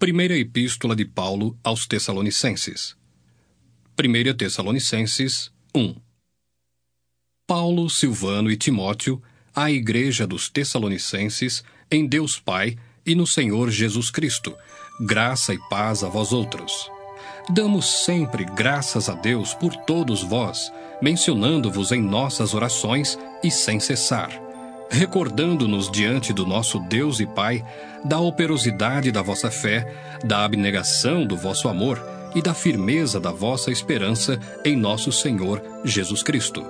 Primeira Epístola de Paulo aos Tessalonicenses. 1 Tessalonicenses 1 Paulo, Silvano e Timóteo, à Igreja dos Tessalonicenses, em Deus Pai e no Senhor Jesus Cristo, graça e paz a vós outros. Damos sempre graças a Deus por todos vós, mencionando-vos em nossas orações e sem cessar recordando-nos diante do nosso Deus e Pai da operosidade da vossa fé, da abnegação do vosso amor e da firmeza da vossa esperança em nosso Senhor Jesus Cristo.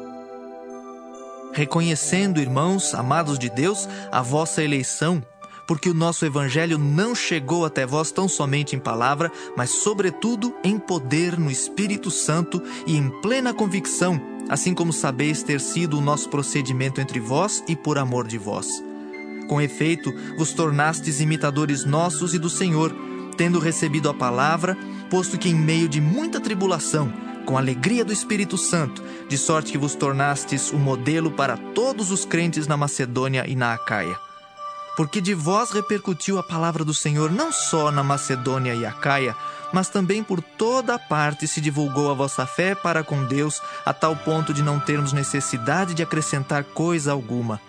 Reconhecendo, irmãos, amados de Deus, a vossa eleição, porque o nosso Evangelho não chegou até vós tão somente em palavra, mas, sobretudo, em poder no Espírito Santo e em plena convicção assim como sabeis ter sido o nosso procedimento entre vós e por amor de vós. Com efeito, vos tornastes imitadores nossos e do Senhor, tendo recebido a palavra, posto que em meio de muita tribulação, com alegria do Espírito Santo, de sorte que vos tornastes o modelo para todos os crentes na Macedônia e na Acaia. Porque de vós repercutiu a palavra do Senhor não só na Macedônia e Acaia, mas também por toda a parte se divulgou a vossa fé para com Deus, a tal ponto de não termos necessidade de acrescentar coisa alguma.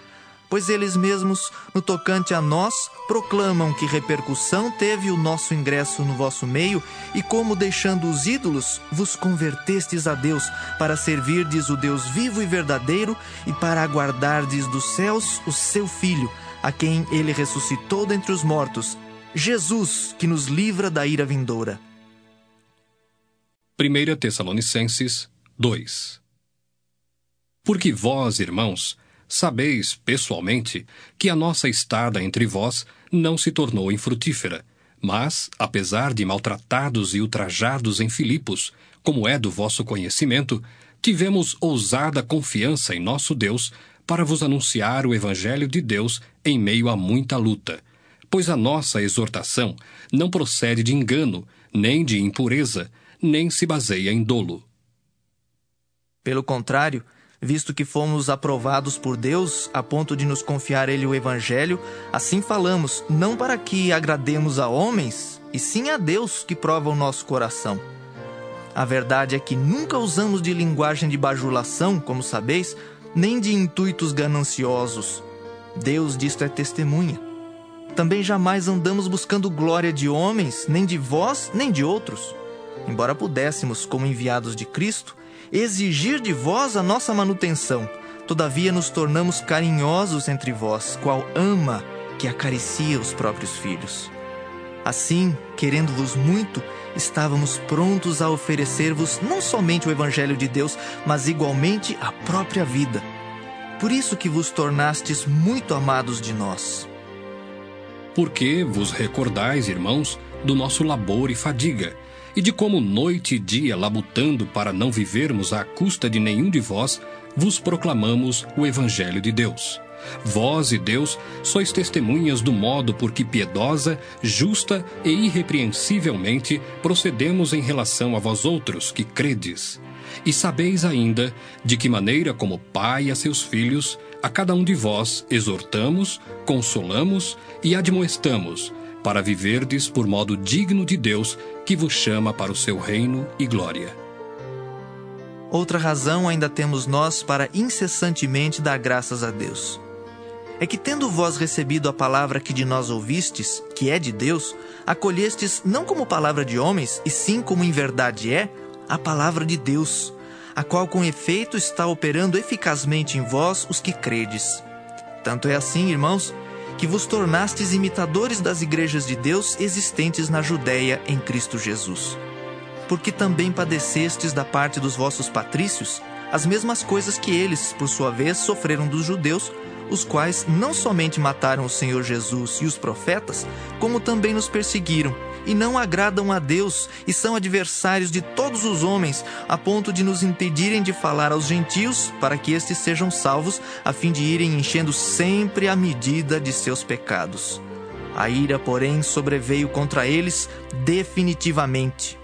Pois eles mesmos, no tocante a nós, proclamam que repercussão teve o nosso ingresso no vosso meio e como, deixando os ídolos, vos convertestes a Deus, para servirdes o Deus vivo e verdadeiro e para aguardardes dos céus o seu Filho, a quem ele ressuscitou dentre os mortos, Jesus, que nos livra da ira vindoura. 1 Tessalonicenses 2 Porque vós, irmãos, sabeis pessoalmente que a nossa estada entre vós não se tornou infrutífera, mas, apesar de maltratados e ultrajados em Filipos, como é do vosso conhecimento, tivemos ousada confiança em nosso Deus para vos anunciar o Evangelho de Deus em meio a muita luta. Pois a nossa exortação não procede de engano, nem de impureza, nem se baseia em dolo. Pelo contrário, visto que fomos aprovados por Deus a ponto de nos confiar Ele o Evangelho, assim falamos, não para que agrademos a homens, e sim a Deus que prova o nosso coração. A verdade é que nunca usamos de linguagem de bajulação, como sabeis, nem de intuitos gananciosos. Deus disto é testemunha. Também jamais andamos buscando glória de homens, nem de vós, nem de outros embora pudéssemos, como enviados de Cristo, exigir de vós a nossa manutenção, todavia nos tornamos carinhosos entre vós, qual ama que acaricia os próprios filhos. Assim, querendo-vos muito, estávamos prontos a oferecer-vos não somente o Evangelho de Deus, mas igualmente a própria vida. Por isso que vos tornastes muito amados de nós. Porque vos recordais, irmãos, do nosso labor e fadiga, e de como noite e dia labutando para não vivermos à custa de nenhum de vós, vos proclamamos o Evangelho de Deus. Vós e Deus sois testemunhas do modo por que piedosa, justa e irrepreensivelmente procedemos em relação a vós outros que credes. E sabeis ainda de que maneira, como pai a seus filhos, a cada um de vós exortamos, consolamos e admoestamos, para viverdes por modo digno de Deus, que vos chama para o seu reino e glória. Outra razão ainda temos nós para incessantemente dar graças a Deus. É que, tendo vós recebido a palavra que de nós ouvistes, que é de Deus, acolhestes não como palavra de homens, e sim como em verdade é, a palavra de Deus, a qual com efeito está operando eficazmente em vós os que credes. Tanto é assim, irmãos, que vos tornastes imitadores das igrejas de Deus existentes na Judéia em Cristo Jesus. Porque também padecestes da parte dos vossos patrícios as mesmas coisas que eles, por sua vez, sofreram dos judeus, os quais não somente mataram o Senhor Jesus e os profetas, como também nos perseguiram e não agradam a Deus e são adversários de todos os homens, a ponto de nos impedirem de falar aos gentios para que estes sejam salvos, a fim de irem enchendo sempre a medida de seus pecados. A ira, porém, sobreveio contra eles definitivamente.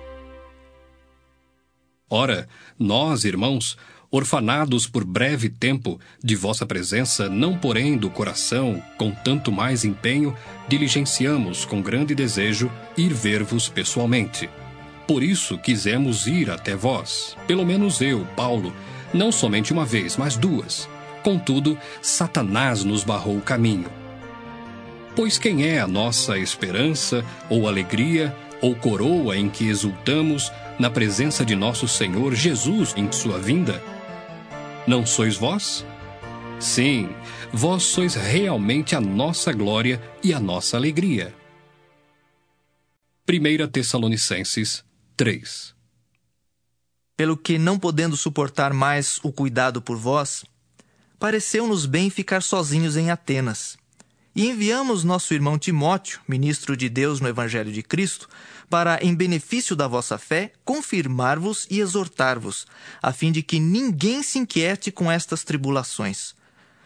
Ora, nós, irmãos, orfanados por breve tempo de vossa presença, não porém do coração, com tanto mais empenho, diligenciamos com grande desejo ir ver-vos pessoalmente. Por isso quisemos ir até vós, pelo menos eu, Paulo, não somente uma vez, mas duas. Contudo, Satanás nos barrou o caminho. Pois quem é a nossa esperança, ou alegria, ou coroa em que exultamos na presença de nosso Senhor Jesus em sua vinda? Não sois vós? Sim, vós sois realmente a nossa glória e a nossa alegria. 1 Tessalonicenses 3 Pelo que, não podendo suportar mais o cuidado por vós, pareceu-nos bem ficar sozinhos em Atenas. E enviamos nosso irmão Timóteo, ministro de Deus no Evangelho de Cristo, para, em benefício da vossa fé, confirmar-vos e exortar-vos, a fim de que ninguém se inquiete com estas tribulações.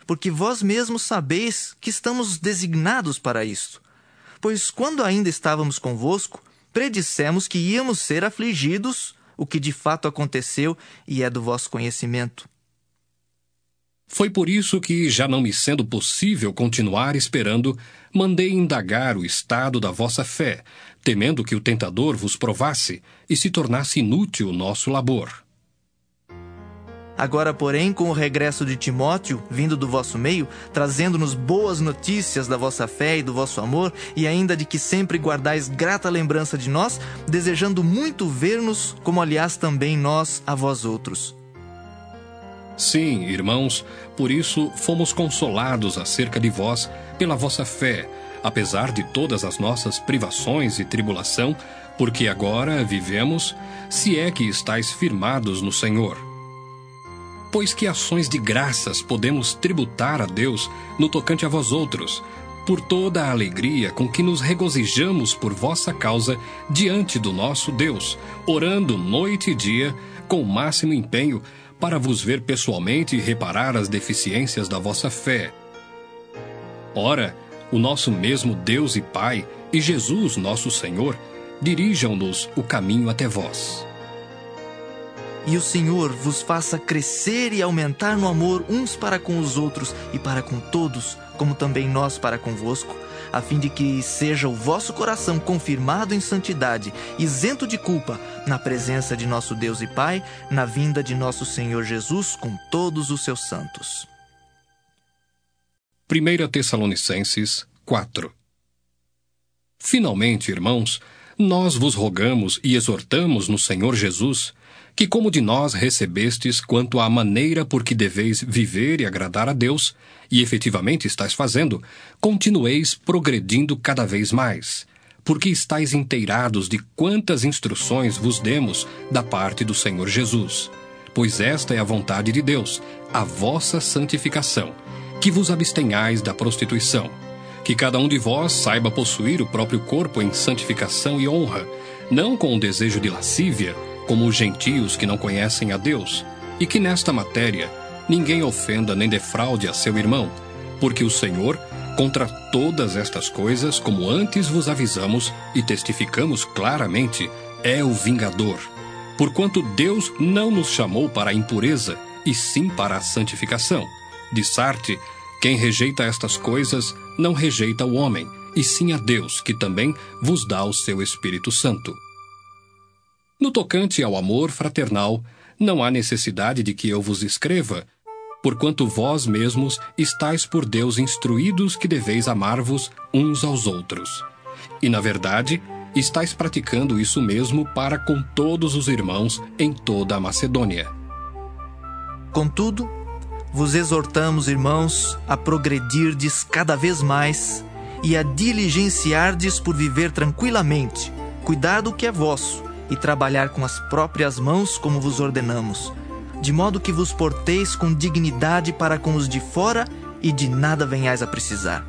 Porque vós mesmos sabeis que estamos designados para isto. Pois quando ainda estávamos convosco, predissemos que íamos ser afligidos, o que de fato aconteceu e é do vosso conhecimento. Foi por isso que, já não me sendo possível continuar esperando, mandei indagar o estado da vossa fé, temendo que o tentador vos provasse e se tornasse inútil o nosso labor. Agora, porém, com o regresso de Timóteo, vindo do vosso meio, trazendo-nos boas notícias da vossa fé e do vosso amor, e ainda de que sempre guardais grata lembrança de nós, desejando muito ver-nos, como aliás também nós a vós outros. Sim, irmãos, por isso fomos consolados acerca de vós pela vossa fé, apesar de todas as nossas privações e tribulação, porque agora vivemos, se é que estáis firmados no Senhor. Pois que ações de graças podemos tributar a Deus no tocante a vós outros, por toda a alegria com que nos regozijamos por vossa causa diante do nosso Deus, orando noite e dia com o máximo empenho para vos ver pessoalmente e reparar as deficiências da vossa fé. Ora, o nosso mesmo Deus e Pai e Jesus, nosso Senhor, dirijam-nos o caminho até vós e o Senhor vos faça crescer e aumentar no amor uns para com os outros e para com todos, como também nós para convosco, a fim de que seja o vosso coração confirmado em santidade, isento de culpa, na presença de nosso Deus e Pai, na vinda de nosso Senhor Jesus com todos os seus santos. 1 Tessalonicenses 4 Finalmente, irmãos, nós vos rogamos e exortamos no Senhor Jesus que, como de nós recebestes quanto à maneira por que deveis viver e agradar a Deus, e efetivamente estáis fazendo, continueis progredindo cada vez mais, porque estáis inteirados de quantas instruções vos demos da parte do Senhor Jesus. Pois esta é a vontade de Deus, a vossa santificação, que vos abstenhais da prostituição. Que cada um de vós saiba possuir o próprio corpo em santificação e honra, não com o desejo de lascívia, como os gentios que não conhecem a Deus, e que nesta matéria ninguém ofenda nem defraude a seu irmão, porque o Senhor, contra todas estas coisas, como antes vos avisamos e testificamos claramente, é o vingador. Porquanto Deus não nos chamou para a impureza, e sim para a santificação. De Sarte, quem rejeita estas coisas não rejeita o homem, e sim a Deus, que também vos dá o seu Espírito Santo. No tocante ao amor fraternal, não há necessidade de que eu vos escreva, porquanto vós mesmos estáis por Deus instruídos que deveis amar-vos uns aos outros. E, na verdade, estáis praticando isso mesmo para com todos os irmãos em toda a Macedônia. Contudo, vos exortamos, irmãos, a progredirdes cada vez mais e a diligenciardes por viver tranquilamente, cuidar do que é vosso e trabalhar com as próprias mãos como vos ordenamos, de modo que vos porteis com dignidade para com os de fora e de nada venhais a precisar.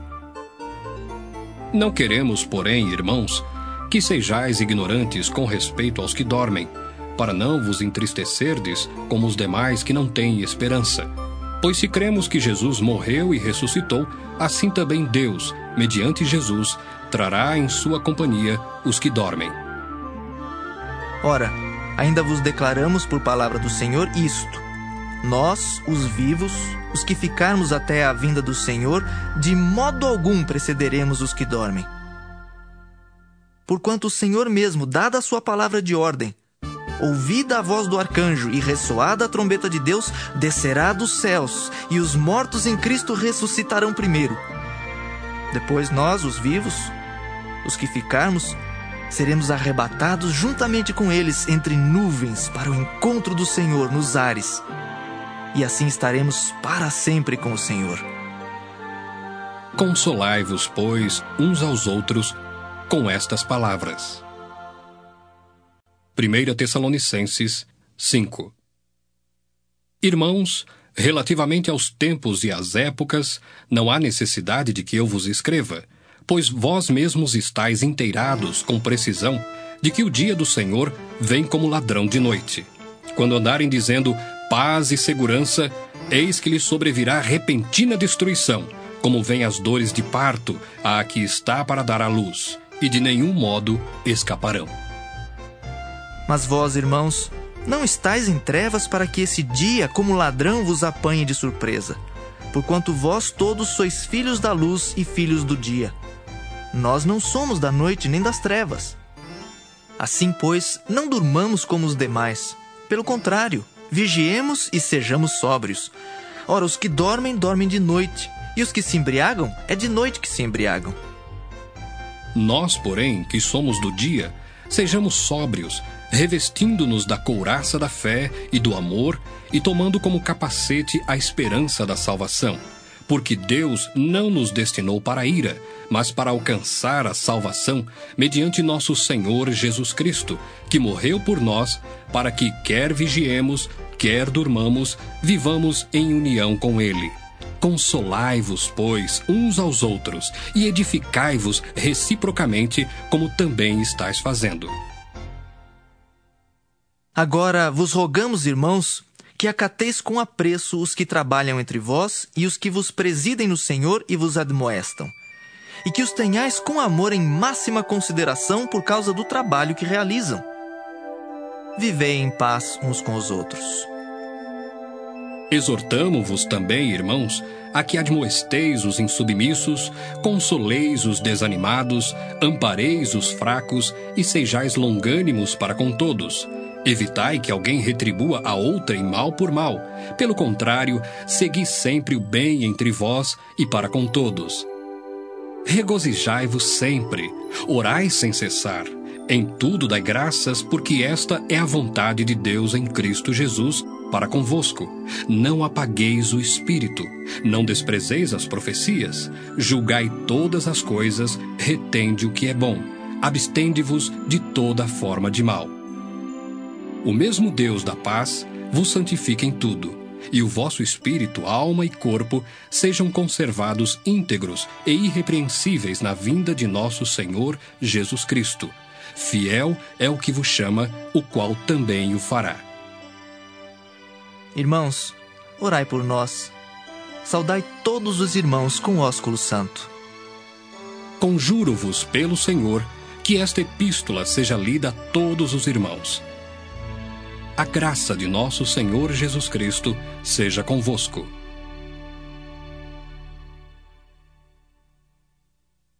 Não queremos, porém, irmãos, que sejais ignorantes com respeito aos que dormem, para não vos entristecerdes como os demais que não têm esperança. Pois se cremos que Jesus morreu e ressuscitou, assim também Deus, mediante Jesus, trará em sua companhia os que dormem. Ora, ainda vos declaramos por palavra do Senhor isto: Nós, os vivos, os que ficarmos até a vinda do Senhor, de modo algum precederemos os que dormem. Porquanto o Senhor mesmo, dada a sua palavra de ordem, ouvida a voz do arcanjo e ressoada a trombeta de Deus, descerá dos céus, e os mortos em Cristo ressuscitarão primeiro. Depois nós, os vivos, os que ficarmos, seremos arrebatados juntamente com eles entre nuvens para o encontro do Senhor nos ares. E assim estaremos para sempre com o Senhor. Consolai-vos, pois, uns aos outros com estas palavras. 1 Tessalonicenses 5 Irmãos, relativamente aos tempos e às épocas, não há necessidade de que eu vos escreva, pois vós mesmos estáis inteirados com precisão de que o dia do Senhor vem como ladrão de noite. Quando andarem dizendo paz e segurança, eis que lhes sobrevirá repentina destruição, como vem as dores de parto a que está para dar à luz, e de nenhum modo escaparão. Mas vós, irmãos, não estáis em trevas para que esse dia, como ladrão, vos apanhe de surpresa. Porquanto vós todos sois filhos da luz e filhos do dia. Nós não somos da noite nem das trevas. Assim, pois, não durmamos como os demais. Pelo contrário, vigiemos e sejamos sóbrios. Ora, os que dormem, dormem de noite, e os que se embriagam, é de noite que se embriagam. Nós, porém, que somos do dia, sejamos sóbrios, revestindo-nos da couraça da fé e do amor e tomando como capacete a esperança da salvação. Porque Deus não nos destinou para a ira, mas para alcançar a salvação mediante nosso Senhor Jesus Cristo, que morreu por nós, para que, quer vigiemos, quer durmamos, vivamos em união com Ele. Consolai-vos, pois, uns aos outros, e edificai-vos reciprocamente, como também estáis fazendo. Agora vos rogamos, irmãos, que acateis com apreço os que trabalham entre vós e os que vos presidem no Senhor e vos admoestam, e que os tenhais com amor em máxima consideração por causa do trabalho que realizam. Vivei em paz uns com os outros. Exortamo-vos também, irmãos, a que admoesteis os insubmissos, consoleis os desanimados, ampareis os fracos e sejais longânimos para com todos Evitai que alguém retribua a outrem mal por mal. Pelo contrário, segui sempre o bem entre vós e para com todos. Regozijai-vos sempre, orai sem cessar. Em tudo dai graças, porque esta é a vontade de Deus em Cristo Jesus para convosco. Não apagueis o espírito, não desprezeis as profecias, julgai todas as coisas, retende o que é bom, abstende-vos de toda forma de mal. O mesmo Deus da paz vos santifique em tudo, e o vosso espírito, alma e corpo sejam conservados íntegros e irrepreensíveis na vinda de nosso Senhor Jesus Cristo. Fiel é o que vos chama, o qual também o fará. Irmãos, orai por nós. Saudai todos os irmãos com ósculo santo. Conjuro-vos pelo Senhor que esta epístola seja lida a todos os irmãos. A graça de nosso Senhor Jesus Cristo seja convosco.